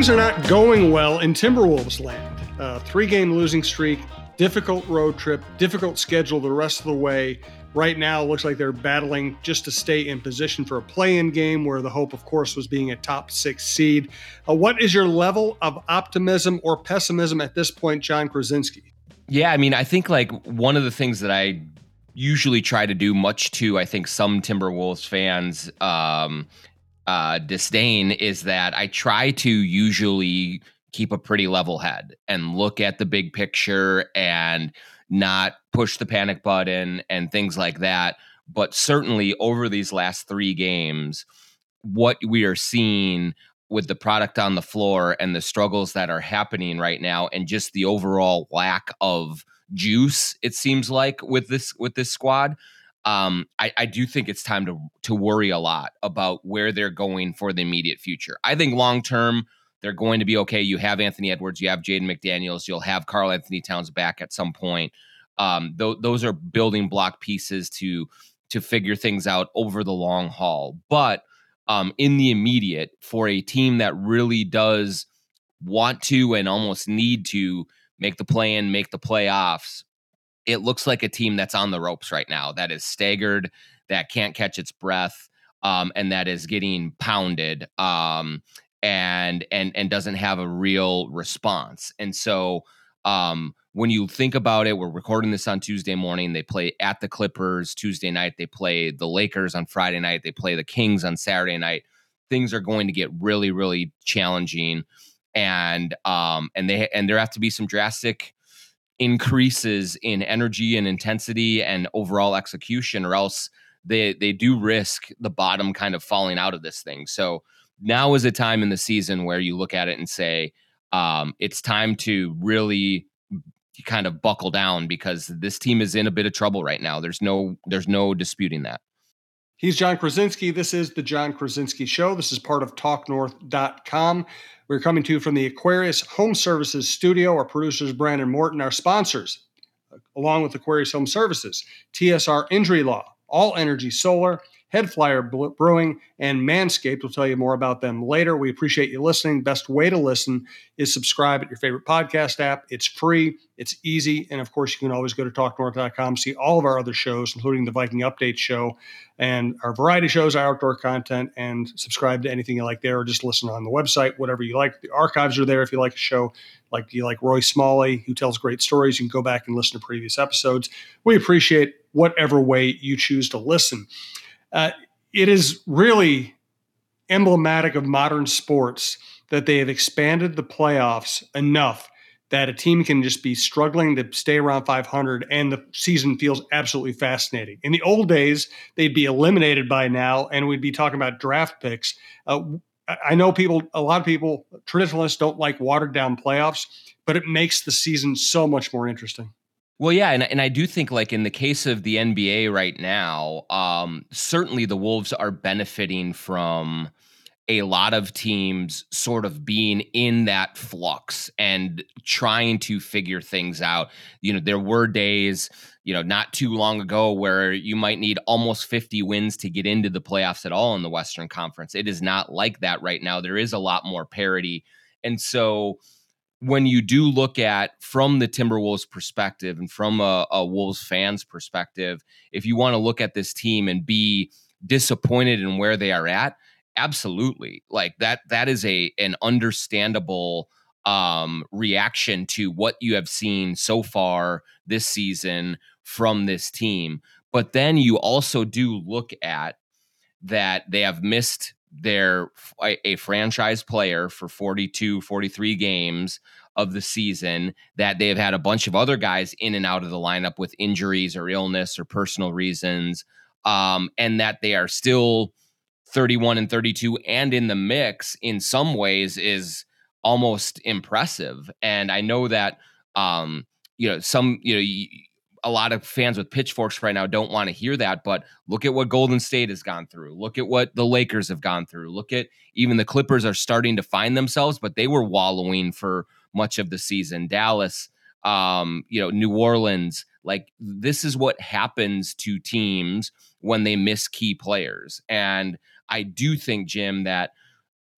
Things are not going well in Timberwolves land. Uh, three game losing streak, difficult road trip, difficult schedule the rest of the way. Right now, looks like they're battling just to stay in position for a play in game where the hope, of course, was being a top six seed. Uh, what is your level of optimism or pessimism at this point, Jon Krawczynski? Yeah, I mean, I think like one of the things that I usually try to do, much to I think some Timberwolves fans um, uh, disdain is that I try to usually keep a pretty level head and look at the big picture and not push the panic button and things like that. But certainly over these last three games, what we are seeing with the product on the floor and the struggles that are happening right now and just the overall lack of juice it seems like with this with this squad um, I, I do think it's time to to worry a lot about where they're going for the immediate future. I think long term they're going to be okay. You have Anthony Edwards, you have Jaden McDaniels, you'll have Karl Anthony Towns back at some point. Um, th- those are building block pieces to to figure things out over the long haul. But um, in the immediate, for a team that really does want to and almost need to make the play in, make the playoffs, it looks like a team that's on the ropes right now, that is staggered, that can't catch its breath, um, and that is getting pounded, um, and and and doesn't have a real response. And so, um, when you think about it, we're recording this on Tuesday morning. They play at the Clippers Tuesday night. They play the Lakers on Friday night. They play the Kings on Saturday night. Things are going to get really, really challenging, and um, and they and there have to be some drastic increases in energy and intensity and overall execution, or else they they do risk the bottom kind of falling out of this thing. So now is a time in the season where you look at it and say, um, it's time to really kind of buckle down because this team is in a bit of trouble right now. There's no there's no disputing that. He's Jon Krawczynski. This is the Jon Krawczynski Show. This is part of TalkNorth.com. We're coming to you from the Aquarius Home Services studio. Our producers, Brandon Morton, our sponsors, along with Aquarius Home Services, TSR Injury Law, All Energy Solar, Head Flyer Brewing, and Manscaped. We'll tell you more about them later. We appreciate you listening. Best way to listen is subscribe at your favorite podcast app. It's free, it's easy, and of course, you can always go to talknorth.com, see all of our other shows, including the Viking Update show and our variety shows, our outdoor content, and subscribe to anything you like there, or just listen on the website, whatever you like. The archives are there if you like a show. Like you like Roy Smalley, who tells great stories, you can go back and listen to previous episodes. We appreciate whatever way you choose to listen. Uh, it is really emblematic of modern sports that they have expanded the playoffs enough that a team can just be struggling to stay around 500 and the season feels absolutely fascinating. In the old days, they'd be eliminated by now and we'd be talking about draft picks. Uh, I know people, a lot of people, traditionalists don't like watered down playoffs, but it makes the season so much more interesting. Well, yeah, and and I do think like in the case of the NBA right now, um, certainly the Wolves are benefiting from a lot of teams sort of being in that flux and trying to figure things out. You know, there were days, you know, not too long ago where you might need almost 50 wins to get into the playoffs at all in the Western Conference. It is not like that right now. There is a lot more parity. And so when you do look at from the Timberwolves perspective and from a, a Wolves fans perspective, if you want to look at this team and be disappointed in where they are at, absolutely. Like that that is a an understandable um reaction to what you have seen so far this season from this team. But then you also do look at that they have missed they're a franchise player for 42, 43 games of the season, that they have had a bunch of other guys in and out of the lineup with injuries or illness or personal reasons, um, and that they are still 31 and 32 and in the mix in some ways is almost impressive. And I know that, um, you know, some, you know, a lot of fans with pitchforks right now don't want to hear that, but look at what Golden State has gone through. Look at what the Lakers have gone through. Look at even the Clippers are starting to find themselves, but they were wallowing for much of the season. Dallas, um, you know, New Orleans, like this is what happens to teams when they miss key players. And I do think, Jim, that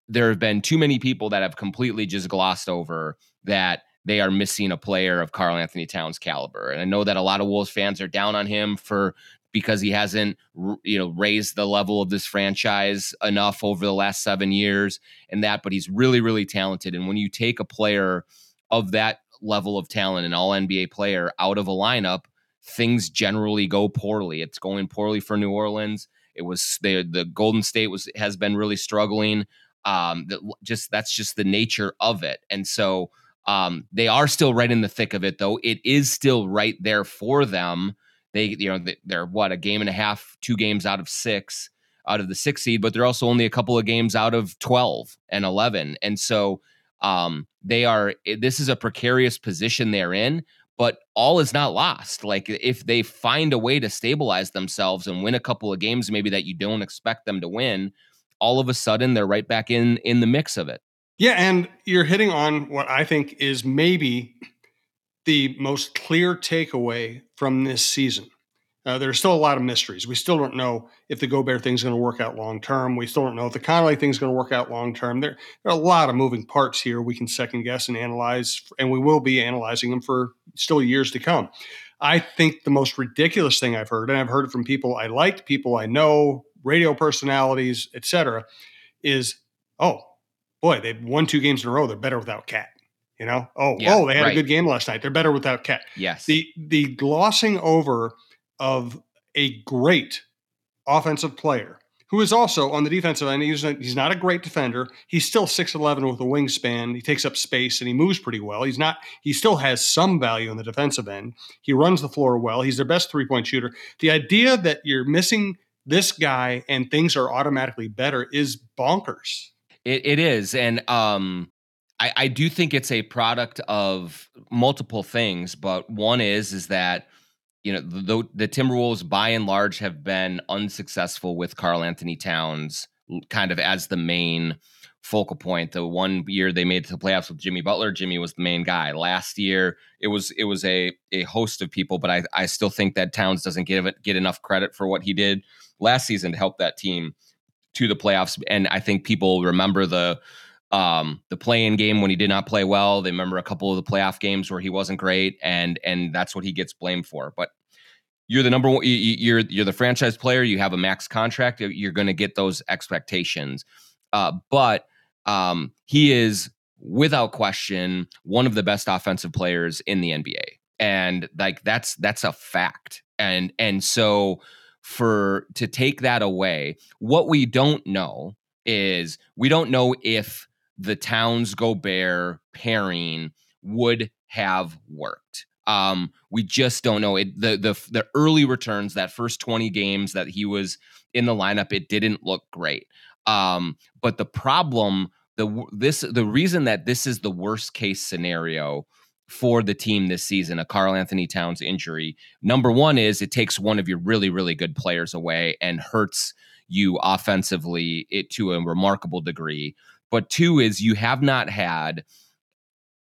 there have been too many people that have completely just glossed over that they are missing a player of Karl Anthony Towns caliber. And I know that a lot of Wolves fans are down on him for because he hasn't you know raised the level of this franchise enough over the last 7 years and that but he's really really talented. And when you take a player of that level of talent an all NBA player out of a lineup things generally go poorly. It's going poorly for New Orleans. It was the the Golden State was has been really struggling. Um that just that's just the nature of it. And so um, they are still right in the thick of it, though. It is still right there for them. They, you know, they're what a game and a half, two games out of six, out of the six seed, but they're also only a couple of games out of twelve and eleven, and so um, they are. Eh, this is a precarious position they're in, but all is not lost. Like if they find a way to stabilize themselves and win a couple of games, maybe that you don't expect them to win, all of a sudden they're right back in in the mix of it. Yeah, and you're hitting on what I think is maybe the most clear takeaway from this season. Uh, there's still a lot of mysteries. We still don't know if the Gobert thing's going to work out long term. We still don't know if the Conley thing's going to work out long term. There, there, are a lot of moving parts here we can second guess and analyze, and we will be analyzing them for still years to come. I think the most ridiculous thing I've heard, and I've heard it from people I like, people I know, radio personalities, etc., is, oh, boy, they've won two games in a row. They're better without KAT. You know, oh, yeah, oh, they had right. a good game last night. They're better without KAT. Yes. The the glossing over of a great offensive player who is also on the defensive end. He's, a, he's not a great defender. He's still 6'11 with a wingspan. He takes up space and he moves pretty well. He's not, he still has some value on the defensive end. He runs the floor well. He's their best three point shooter. The idea that you're missing this guy and things are automatically better is bonkers. It, it is, and um, I, I do think it's a product of multiple things. But one is is that you know the, the Timberwolves by and large have been unsuccessful with Karl Anthony Towns kind of as the main focal point. The one year they made the playoffs with Jimmy Butler, Jimmy was the main guy. Last year it was it was a a host of people, but I I still think that Towns doesn't give it get enough credit for what he did last season to help that team to the playoffs. And I think people remember the um, the play-in game when he did not play well. They remember a couple of the playoff games where he wasn't great, and and that's what he gets blamed for. But you're the number one. You're you're the franchise player. You have a max contract. You're going to get those expectations. Uh, but um, he is without question one of the best offensive players in the NBA, and like that's that's a fact. And and so for to take that away. What we don't know is we don't know if the Towns Gobert pairing would have worked. Um, we just don't know it. The the the early returns, that first 20 games that he was in the lineup, it didn't look great. Um, but the problem, the this the reason that this is the worst case scenario for the team this season, a Karl Anthony Towns injury. Number one is it takes one of your really, really good players away and hurts you offensively it to a remarkable degree. But two is you have not had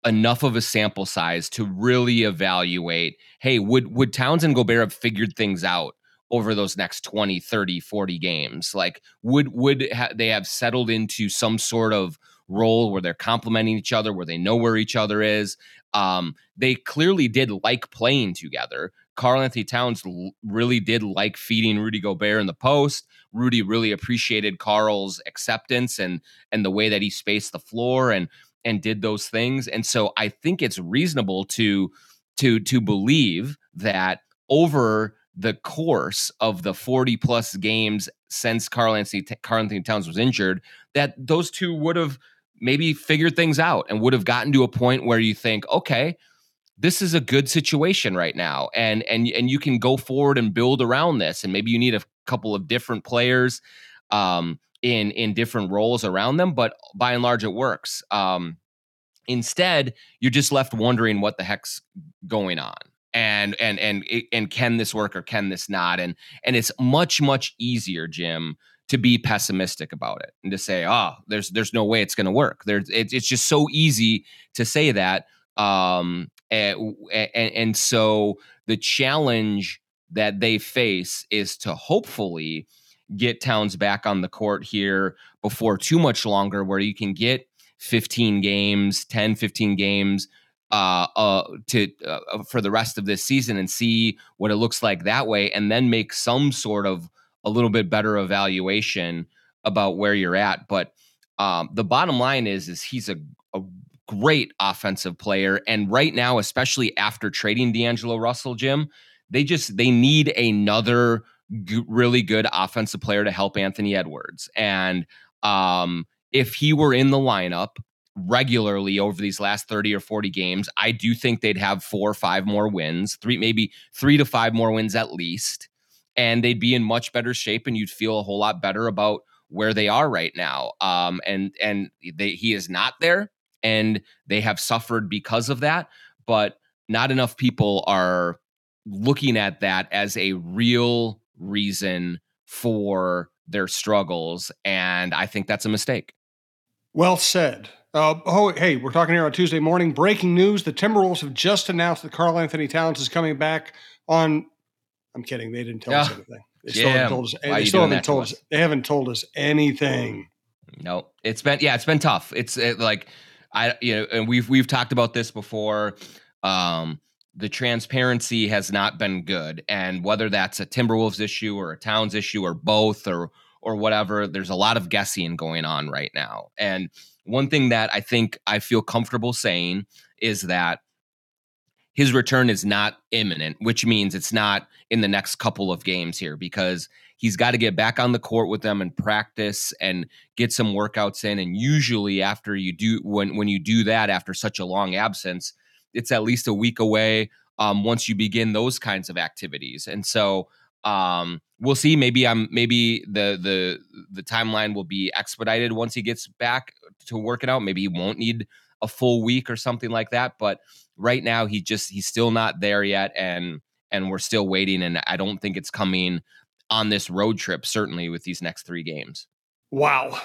enough of a sample size to really evaluate hey would would Towns and Gobert have figured things out over those next 20 30 40 games like would would ha- they have settled into some sort of role where they're complementing each other where they know where each other is um, they clearly did like playing together. Karl Anthony Towns really did like feeding Rudy Gobert in the post. Rudy really appreciated Karl's acceptance and and the way that he spaced the floor and and did those things. And so I think it's reasonable to to to believe that over the course of the 40 plus games since Karl Anthony, Karl Anthony Towns was injured, that those two would have maybe figured things out and would have gotten to a point where you think, okay, this is a good situation right now and and and you can go forward and build around this and maybe you need a couple of different players um, in in different roles around them but by and large it works. Um, instead you're just left wondering what the heck's going on and and and and can this work or can this not and and it's much much easier jim to be pessimistic about it and to say, "Oh, there's there's no way it's going to work." There's it, it's just so easy to say that. Um, and, and, and so the challenge that they face is to hopefully get Towns back on the court here before too much longer, where you can get 15 games, 10, 15 games uh, uh, to uh, uh, for the rest of this season and see what it looks like that way, and then make some sort of a little bit better evaluation about where you're at. But um, the bottom line is, is he's a, a great offensive player, and right now, especially after trading D'Angelo Russell, Jim, they just they need another g- really good offensive player to help Anthony Edwards, and um, if he were in the lineup regularly over these last 30 or 40 games, I do think they'd have four or five more wins, three, maybe three to five more wins at least. And they'd be in much better shape and you'd feel a whole lot better about where they are right now. Um, and and they, he is not there and they have suffered because of that. But not enough people are looking at that as a real reason for their struggles. And I think that's a mistake. Well said. Uh, oh, hey, we're talking here on Tuesday morning. Breaking news: The Timberwolves have just announced that Karl Anthony Towns is coming back on. I'm kidding. They didn't tell us anything. They still haven't told us. They still haven't told us? us? They haven't told us anything. No, it's been yeah, it's been tough. It's it, like I you know, and we've we've talked about this before. Um, the transparency has not been good, and whether that's a Timberwolves issue or a Towns issue or both or or whatever, there's a lot of guessing going on right now, and one thing that I think I feel comfortable saying is that his return is not imminent, which means it's not in the next couple of games here because he's got to get back on the court with them and practice and get some workouts in. And usually, after you do, when when you do that after such a long absence, it's at least a week away. Um, once you begin those kinds of activities, and so um, we'll see. Maybe I'm maybe the the the timeline will be expedited once he gets back to working out. Maybe he won't need a full week or something like that. But right now, he just he's still not there yet, and and we're still waiting. And I don't think it's coming on this road trip. Certainly with these next three games. Wow,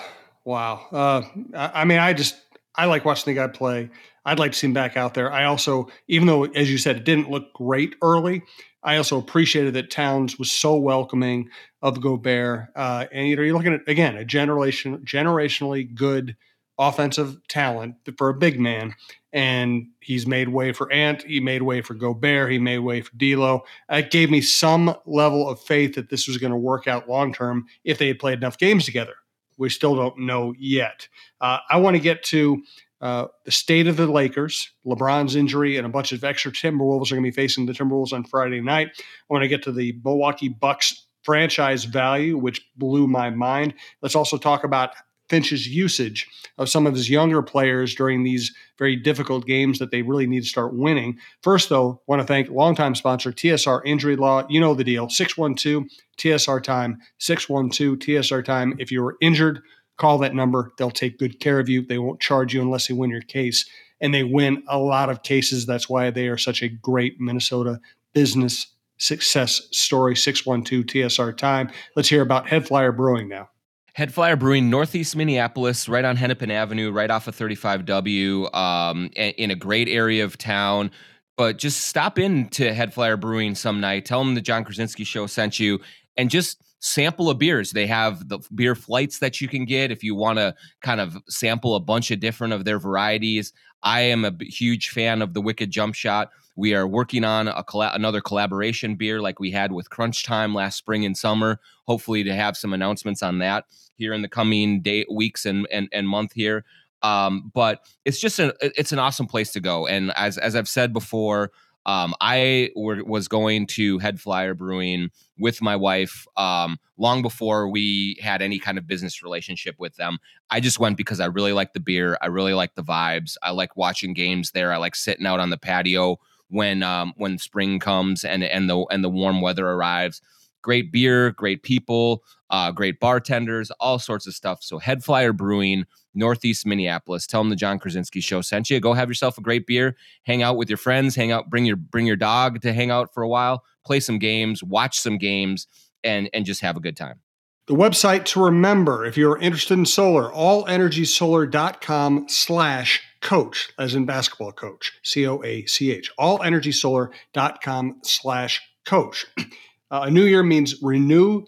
wow. Uh, I mean, I just I like watching the guy play. I'd like to see him back out there. I also, even though as you said, it didn't look great early. I also appreciated that Towns was so welcoming of Gobert. Uh, and you know, you're looking at again a generation generationally good offensive talent for a big man. And he's made way for Ant. He made way for Gobert. He made way for D'Lo. It gave me some level of faith that this was going to work out long term if they had played enough games together. We still don't know yet. Uh, I want to get to uh, the state of the Lakers, LeBron's injury, and a bunch of extra Timberwolves are going to be facing the Timberwolves on Friday night. I want to get to the Milwaukee Bucks franchise value, which blew my mind. Let's also talk about Finch's usage of some of his younger players during these very difficult games that they really need to start winning. First, though, want to thank longtime sponsor TSR Injury Law. You know the deal 612 TSR Time, 612 TSR Time. If you're injured, call that number. They'll take good care of you. They won't charge you unless they win your case. And they win a lot of cases. That's why they are such a great Minnesota business success story. 612 TSR Time. Let's hear about Head Flyer Brewing now. Head Flyer Brewing, Northeast Minneapolis, right on Hennepin Avenue, right off of 35W, um, in a great area of town. But just stop in to Head Flyer Brewing some night. Tell them the Jon Krawczynski Show sent you, and just sample of beers. They have the beer flights that you can get if you want to kind of sample a bunch of different of their varieties. I am a huge fan of the Wicked Jump Shot. We are working on a colla- another collaboration beer like we had with Crunch Time last spring and summer. Hopefully, to have some announcements on that here in the coming day weeks and and, and month here. Um, but it's just an it's an awesome place to go. And as as I've said before, um, I were, was going to Head Flyer Brewing with my wife um, long before we had any kind of business relationship with them. I just went because I really like the beer. I really like the vibes. I like watching games there. I like sitting out on the patio when um, when spring comes and and the and the warm weather arrives great beer, great people, uh, great bartenders, all sorts of stuff. So Head Flyer Brewing, Northeast Minneapolis. Tell them the Jon Krawczynski Show sent you. Go have yourself a great beer, hang out with your friends, hang out, bring your bring your dog to hang out for a while, play some games, watch some games, and and just have a good time. The website to remember if you're interested in solar, allenergysolar.com slash coach, as in basketball coach, C O A C H, allenergysolar.com slash coach. Uh, a new year means renew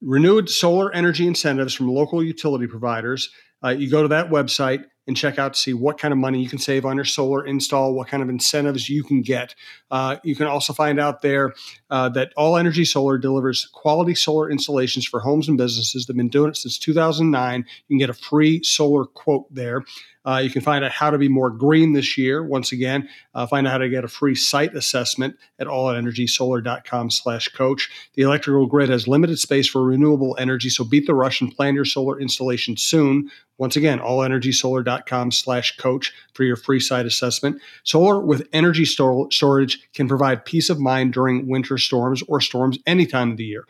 renewed solar energy incentives from local utility providers. Uh, you go to that website and check out to see what kind of money you can save on your solar install, what kind of incentives you can get. Uh, you can also find out there uh, that All Energy Solar delivers quality solar installations for homes and businesses. They've been doing it since 2009. You can get a free solar quote there. Uh, you can find out how to be more green this year. Once again, uh, find out how to get a free site assessment at allenergysolar.com slash coach. The electrical grid has limited space for renewable energy, so beat the rush and plan your solar installation soon. Once again, allenergysolar.com slash coach for your free site assessment. Solar with energy storage can provide peace of mind during winter storms or storms any time of the year.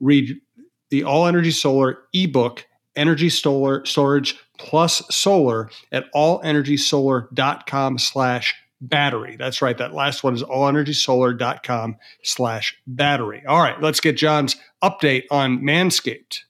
Read the All Energy Solar ebook, Energy Solar Storage plus solar at allenergysolar.com slash battery. That's right. That last one is allenergysolar.com slash battery. All right, let's get Jon's update on Manscaped.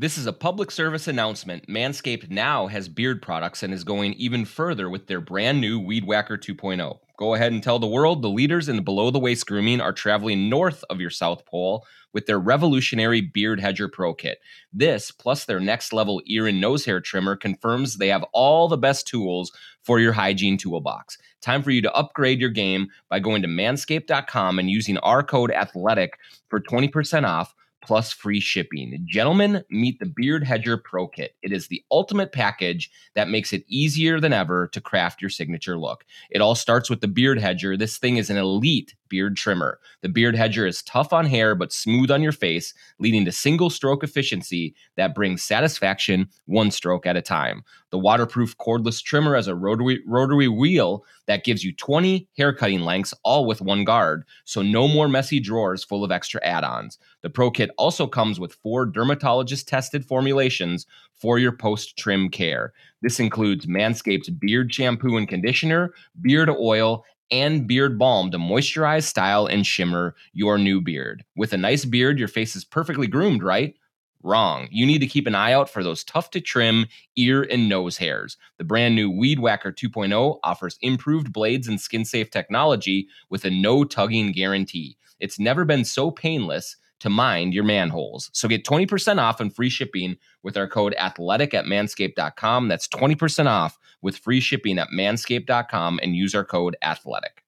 This is a public service announcement. Manscaped now has beard products and is going even further with their brand new Weed Whacker 2.0. Go ahead and tell the world the leaders in below the waist grooming are traveling north of your South Pole with their revolutionary Beard Hedger Pro Kit. This, plus their next level ear and nose hair trimmer, confirms they have all the best tools for your hygiene toolbox. Time for you to upgrade your game by going to manscaped.com and using our code ATHLETIC for 20% off plus free shipping. Gentlemen, meet the Beard Hedger Pro Kit. It is the ultimate package that makes it easier than ever to craft your signature look. It all starts with the Beard Hedger. This thing is an elite beard trimmer. The Beard Hedger is tough on hair but smooth on your face, leading to single stroke efficiency that brings satisfaction one stroke at a time. The waterproof cordless trimmer has a rotary, rotary wheel that gives you 20 hair cutting lengths, all with one guard, so no more messy drawers full of extra add ons. The Pro Kit also comes with four dermatologist tested formulations for your post trim care. This includes Manscaped's beard shampoo and conditioner, beard oil, and beard balm to moisturize, style, and shimmer your new beard. With a nice beard, your face is perfectly groomed, right? Wrong. You need to keep an eye out for those tough to trim ear and nose hairs. The brand new Weed Whacker 2.0 offers improved blades and skin safe technology with a no tugging guarantee. It's never been so painless to mind your manholes. So get 20% off and free shipping with our code athletic at manscaped.com. That's 20% off with free shipping at manscaped.com and use our code athletic.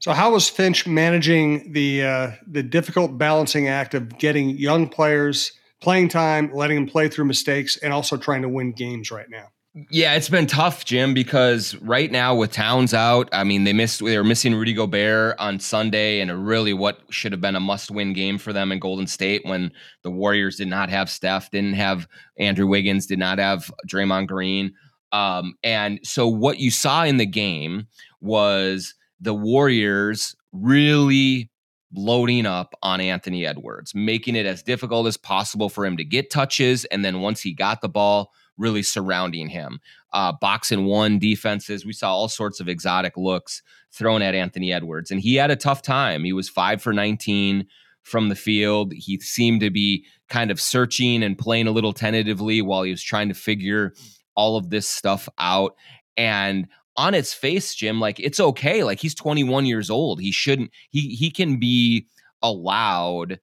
So, how was Finch managing the uh, the difficult balancing act of getting young players playing time, letting them play through mistakes, and also trying to win games right now? Yeah, it's been tough, Jim, because right now with Towns out, I mean, they missed they were missing Rudy Gobert on Sunday and really what should have been a must-win game for them in Golden State when the Warriors did not have Steph, didn't have Andrew Wiggins, did not have Draymond Green. Um, and so what you saw in the game was the Warriors really loading up on Anthony Edwards, making it as difficult as possible for him to get touches. And then once he got the ball, really surrounding him. Uh, box and one defenses. We saw all sorts of exotic looks thrown at Anthony Edwards, and he had a tough time. He was five for 19 from the field. He seemed to be kind of searching and playing a little tentatively while he was trying to figure all of this stuff out. And on its face, Jim, like it's okay. Like he's 21 years old. He shouldn't, he he can be allowed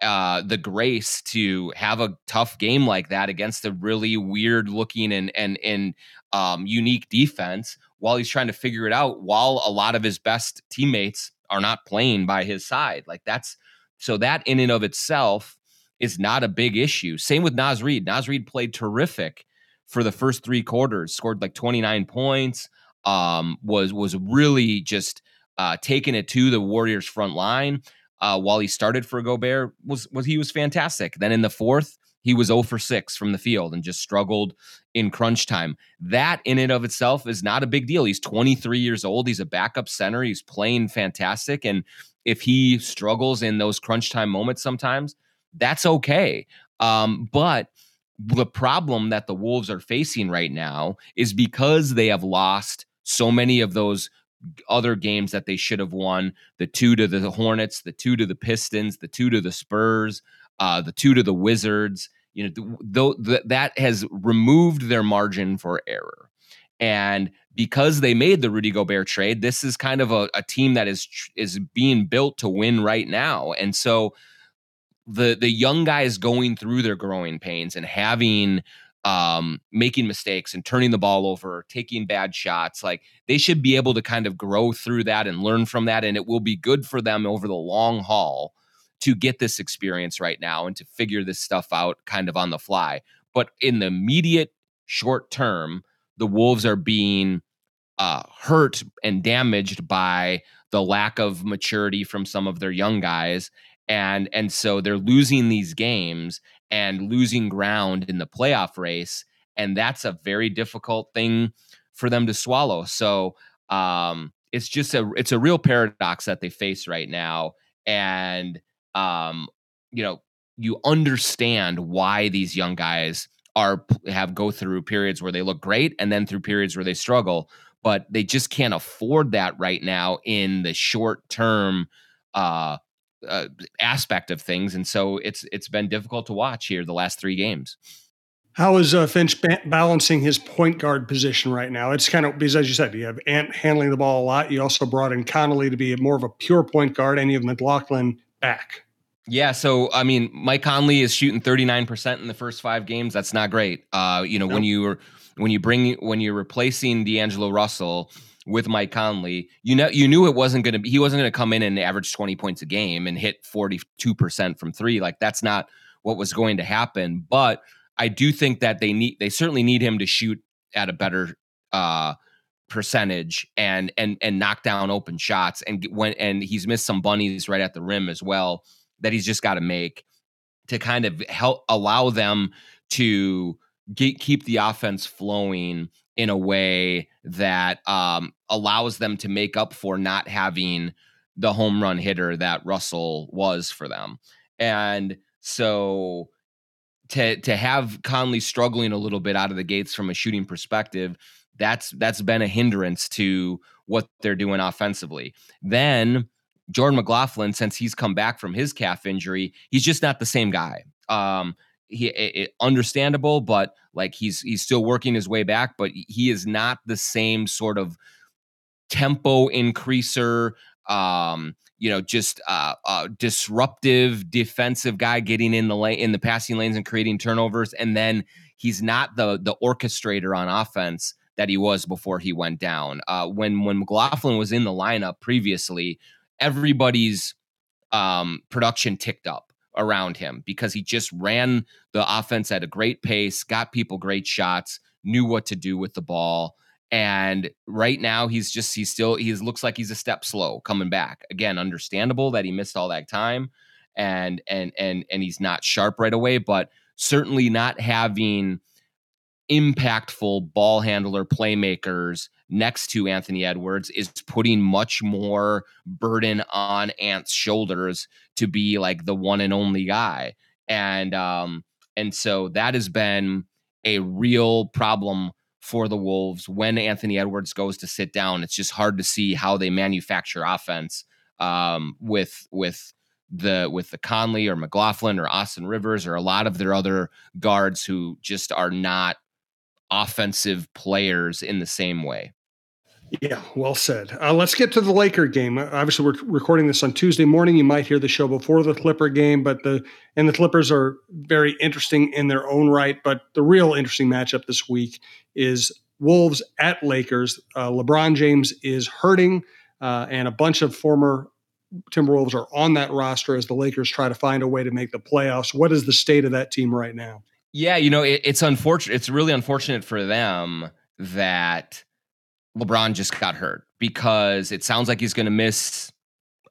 uh, the grace to have a tough game like that against a really weird looking and and and um, unique defense while he's trying to figure it out while a lot of his best teammates are not playing by his side like that's so that in and of itself is not a big issue same with Naz Reid Naz Reid played terrific for the first three quarters scored like 29 points um was was really just uh taking it to the Warriors front line uh, while he started for Gobert was was he was fantastic. Then in the fourth, he was 0 for 6 from the field and just struggled in crunch time. That in and of itself is not a big deal. He's 23 years old. He's a backup center. He's playing fantastic. And if he struggles in those crunch time moments sometimes, that's okay. Um, but the problem that the Wolves are facing right now is because they have lost so many of those other games that they should have won the two to the Hornets, the two to the Pistons, the two to the Spurs, uh, the two to the Wizards. You know, th- th- that has removed their margin for error. And because they made the Rudy Gobert trade, this is kind of a, a team that is is being built to win right now. And so the the young guys going through their growing pains and having um, making mistakes and turning the ball over, taking bad shots. Like they should be able to kind of grow through that and learn from that. And it will be good for them over the long haul to get this experience right now and to figure this stuff out kind of on the fly. But in the immediate short term, the Wolves are being uh, hurt and damaged by the lack of maturity from some of their young guys and and so they're losing these games and losing ground in the playoff race and that's a very difficult thing for them to swallow. So um it's just a it's a real paradox that they face right now and um you know you understand why these young guys are have go through periods where they look great and then through periods where they struggle but they just can't afford that right now in the short term uh uh, aspect of things, and so it's it's been difficult to watch here the last three games. How is uh, Finch ba- balancing his point guard position right now? It's kind of because, as you said, you have Ant handling the ball a lot. You also brought in Conley to be more of a pure point guard, and you have McLaughlin back. Yeah, so I mean, Mike Conley is shooting thirty nine percent in the first five games. That's not great. Uh, you know, nope. when you were when you bring when you're replacing D'Angelo Russell with Mike Conley, you know you knew it wasn't going to be he wasn't going to come in and average 20 points a game and hit 42% from 3. Like that's not what was going to happen, but I do think that they need they certainly need him to shoot at a better uh percentage and and and knock down open shots and when and he's missed some bunnies right at the rim as well that he's just got to make to kind of help allow them to get, keep the offense flowing in a way that um, allows them to make up for not having the home run hitter that Russell was for them. And so to to have Conley struggling a little bit out of the gates from a shooting perspective, that's that's been a hindrance to what they're doing offensively. Then Jordan McLaughlin, since he's come back from his calf injury, he's just not the same guy. Um, he it, understandable, but like he's he's still working his way back, but he is not the same sort of tempo increaser. Um, you know, just uh, uh, disruptive defensive guy getting in the lane in the passing lanes and creating turnovers, and then he's not the the orchestrator on offense that he was before he went down. Uh, when when McLaughlin was in the lineup previously, everybody's um, production ticked up around him because he just ran the offense at a great pace, got people great shots, knew what to do with the ball. And right now he's just he's still he looks like he's a step slow coming back. Again, understandable that he missed all that time and and and and he's not sharp right away, but certainly not having impactful ball handler playmakers next to Anthony Edwards is putting much more burden on Ant's shoulders to be like the one and only guy. And um and so that has been a real problem for the Wolves when Anthony Edwards goes to sit down. It's just hard to see how they manufacture offense um with with the with the Conley or McLaughlin or Austin Rivers or a lot of their other guards who just are not offensive players in the same way. Yeah, well said. Uh, let's get to the Laker game. Uh, obviously, we're recording this on Tuesday morning. You might hear the show before the Clipper game, but the and the Clippers are very interesting in their own right. But the real interesting matchup this week is Wolves at Lakers. Uh, LeBron James is hurting, uh, and a bunch of former Timberwolves are on that roster as the Lakers try to find a way to make the playoffs. What is the state of that team right now? Yeah, you know, it, it's unfortunate. It's really unfortunate for them that LeBron just got hurt because it sounds like he's going to miss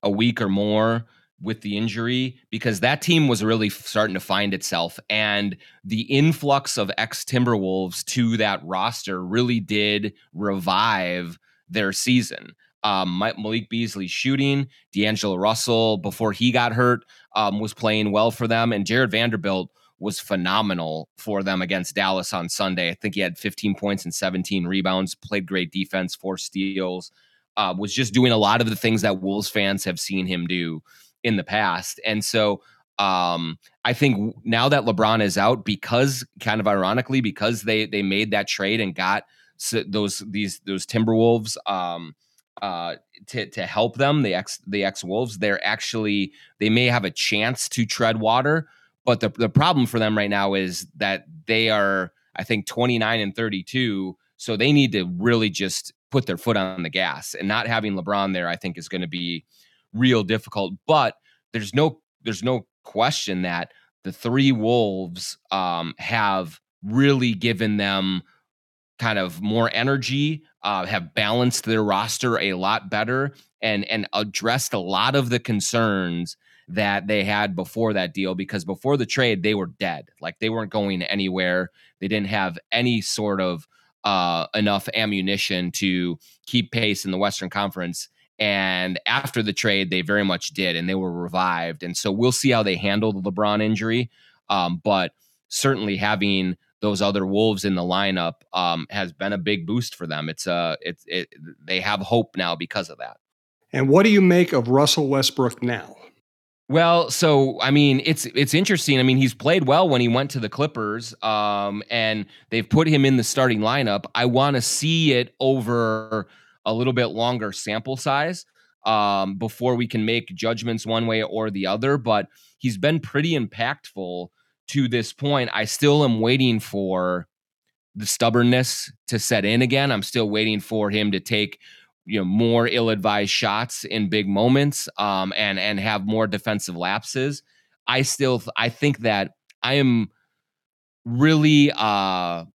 a week or more with the injury because that team was really starting to find itself and the influx of ex Timberwolves to that roster really did revive their season. Um, Malik Beasley shooting, D'Angelo Russell before he got hurt um, was playing well for them, and Jarred Vanderbilt was phenomenal for them against Dallas on Sunday. I think he had 15 points and 17 rebounds, played great defense, four steals, uh, was just doing a lot of the things that Wolves fans have seen him do in the past. And so um, I think now that LeBron is out, because kind of ironically, because they they made that trade and got those these those Timberwolves um, uh, to to help them, the ex the ex Wolves, they're actually they may have a chance to tread water, but the the problem for them right now is that they are I think 29 and 32, so they need to really just put their foot on the gas. And not having LeBron there, I think, is going to be real difficult. But there's no there's no question that the three Wolves um, have really given them kind of more energy, uh, have balanced their roster a lot better, and and addressed a lot of the concerns that they had before that deal. Because before the trade, they were dead, like they weren't going anywhere. They didn't have any sort of uh, enough ammunition to keep pace in the Western Conference. And after the trade, they very much did, and they were revived. And so we'll see how they handle the LeBron injury. Um, but certainly having those other wolves in the lineup um, has been a big boost for them. It's uh, it's it, they have hope now because of that. And what do you make of Russell Westbrook now? Well, so I mean, it's it's interesting. I mean, he's played well when he went to the Clippers, um, and they've put him in the starting lineup. I want to see it over a little bit longer sample size um, before we can make judgments one way or the other. But he's been pretty impactful to this point. I still am waiting for the stubbornness to set in again. I'm still waiting for him to take you know more ill-advised shots in big moments um, and and have more defensive lapses. I still I think that I am really uh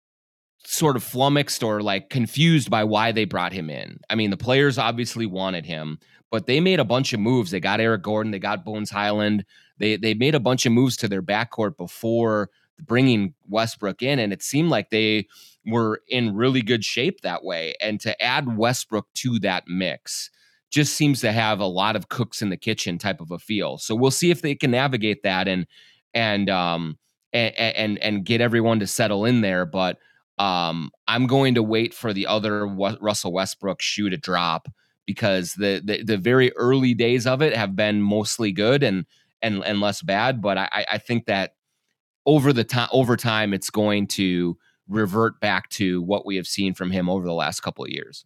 sort of flummoxed or like confused by why they brought him in. I mean, the players obviously wanted him, but they made a bunch of moves. They got Eric Gordon, they got Bones Hyland. They they made a bunch of moves to their backcourt before bringing Westbrook in, and it seemed like they were in really good shape that way. And to add Westbrook to that mix just seems to have a lot of cooks in the kitchen type of a feel. So we'll see if they can navigate that and and um and and, and get everyone to settle in there, but um, I'm going to wait for the other Russell Westbrook shoe to drop because the, the, the very early days of it have been mostly good and and and less bad. But I, I think that over the time over time it's going to revert back to what we have seen from him over the last couple of years.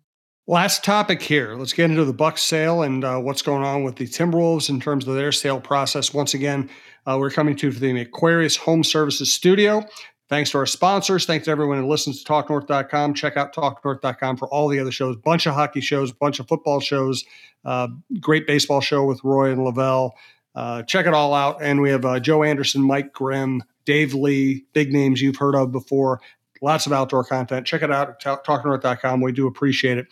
Last topic here. Let's get into the Bucks sale and uh, what's going on with the Timberwolves in terms of their sale process. Once again, uh, we're coming to the Aquarius Home Services Studio. Thanks to our sponsors. Thanks to everyone who listens to TalkNorth.com. Check out TalkNorth.com for all the other shows. Bunch of hockey shows, bunch of football shows, uh, great baseball show with Roy and Lavelle. Uh, check it all out. And we have uh, Joe Anderson, Mike Grimm, Dave Lee, big names you've heard of before. Lots of outdoor content. Check it out at TalkNorth.com. We do appreciate it.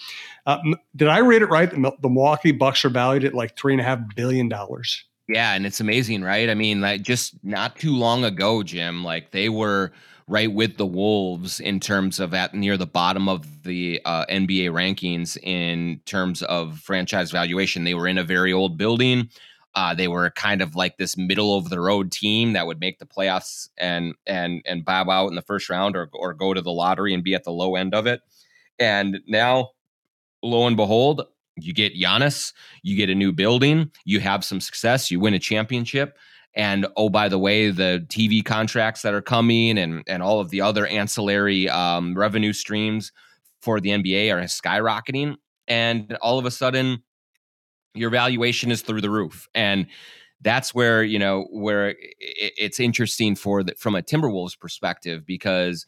Uh, did I read it right? The Milwaukee Bucks are valued at like three and a half billion dollars. Yeah, and it's amazing, right? I mean, like just not too long ago, Jim, like they were right with the Wolves in terms of at near the bottom of the uh, NBA rankings in terms of franchise valuation. They were in a very old building. Uh, they were kind of like this middle of the road team that would make the playoffs and and and bow out in the first round or or go to the lottery and be at the low end of it. And now, lo and behold, you get Giannis, you get a new building, you have some success, you win a championship. And oh, by the way, the TV contracts that are coming and, and all of the other ancillary um, revenue streams for the NBA are skyrocketing. And all of a sudden, your valuation is through the roof. And that's where, you know, where it's interesting for the, from a Timberwolves perspective because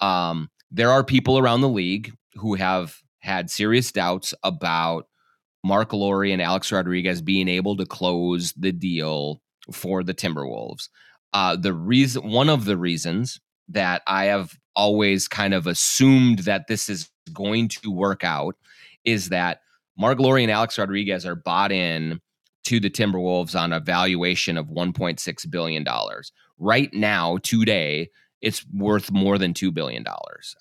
um, there are people around the league who have had serious doubts about Marc Lore and Alex Rodriguez being able to close the deal for the Timberwolves. Uh, the reason, one of the reasons that I have always kind of assumed that this is going to work out is that Marc Lore and Alex Rodriguez are bought in to the Timberwolves on a valuation of $1.6 billion. Right now, today, it's worth more than $2 billion,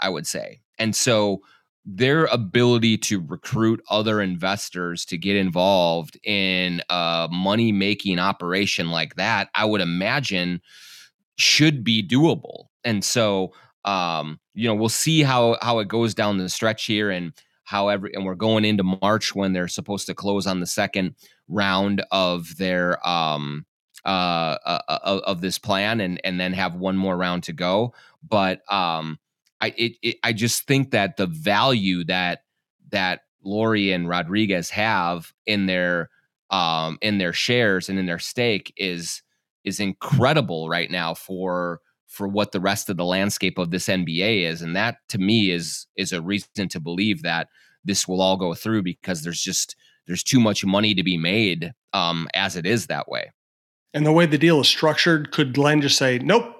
I would say. And so their ability to recruit other investors to get involved in a money making operation like that, I would imagine should be doable. And so, um, you know, we'll see how how it goes down the stretch here and how every and we're going into March when they're supposed to close on the second round of their um uh, uh, uh of this plan and and then have one more round to go. But um I it, it, I just think that the value that that Lore and Rodriguez have in their um, in their shares and in their stake is is incredible right now for for what the rest of the landscape of this NBA is, and that to me is is a reason to believe that this will all go through because there's just there's too much money to be made um, as it is that way. And the way the deal is structured, could Glenn just say, "Nope,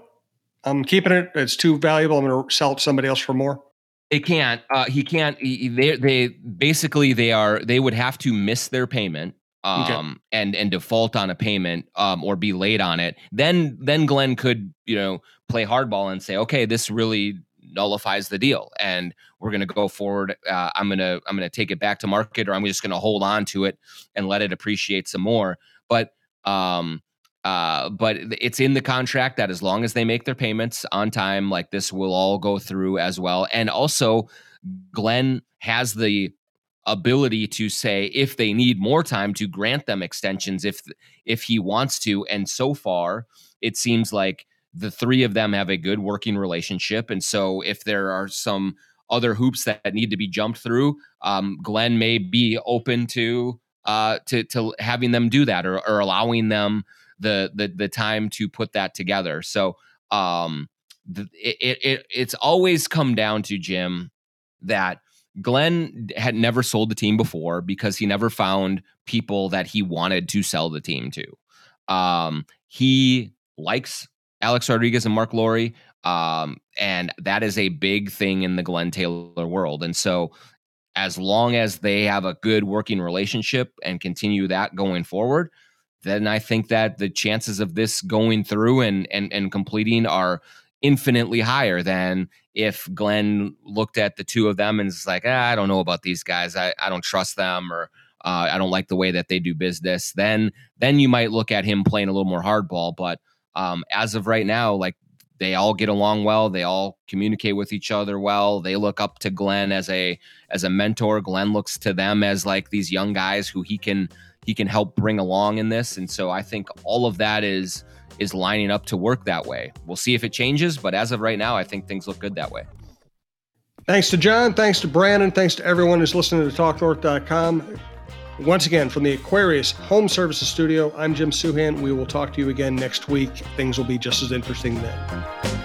I'm keeping it. It's too valuable. I'm going to sell it to somebody else for more." They can't. Uh, he can't. He, they they basically they are they would have to miss their payment um okay. and and default on a payment um or be late on it then then glenn could you know play hardball and say okay this really nullifies the deal and we're going to go forward uh, i'm going to i'm going to take it back to market or i'm just going to hold on to it and let it appreciate some more but um uh, but it's in the contract that as long as they make their payments on time, like this will all go through as well. And also, Glenn has the ability to say if they need more time to grant them extensions if if he wants to. And so far, it seems like the three of them have a good working relationship. And so, if there are some other hoops that need to be jumped through, um, Glenn may be open to uh, to to having them do that or, or allowing them the the the time to put that together. So um the, it, it it's always come down to Jim that Glenn had never sold the team before because he never found people that he wanted to sell the team to. Um, he likes Alex Rodriguez and Marc Lore, um, and that is a big thing in the Glenn Taylor world. And so, as long as they have a good working relationship and continue that going forward, then I think that the chances of this going through and and and completing are infinitely higher than if Glenn looked at the two of them and is like, ah, I don't know about these guys. I, I don't trust them or uh, I don't like the way that they do business. Then then you might look at him playing a little more hardball. But um, as of right now, like they all get along well. They all communicate with each other well. They look up to Glenn as a as a mentor. Glenn looks to them as like these young guys who he can he can help bring along in this. And so I think all of that is is lining up to work that way. We'll see if it changes, but as of right now, I think things look good that way. Thanks to Jon. Thanks to Brandon. Thanks to everyone who's listening to TalkNorth.com. Once again, from the Aquarius Home Services Studio, I'm Jim Souhan. We will talk to you again next week. Things will be just as interesting then.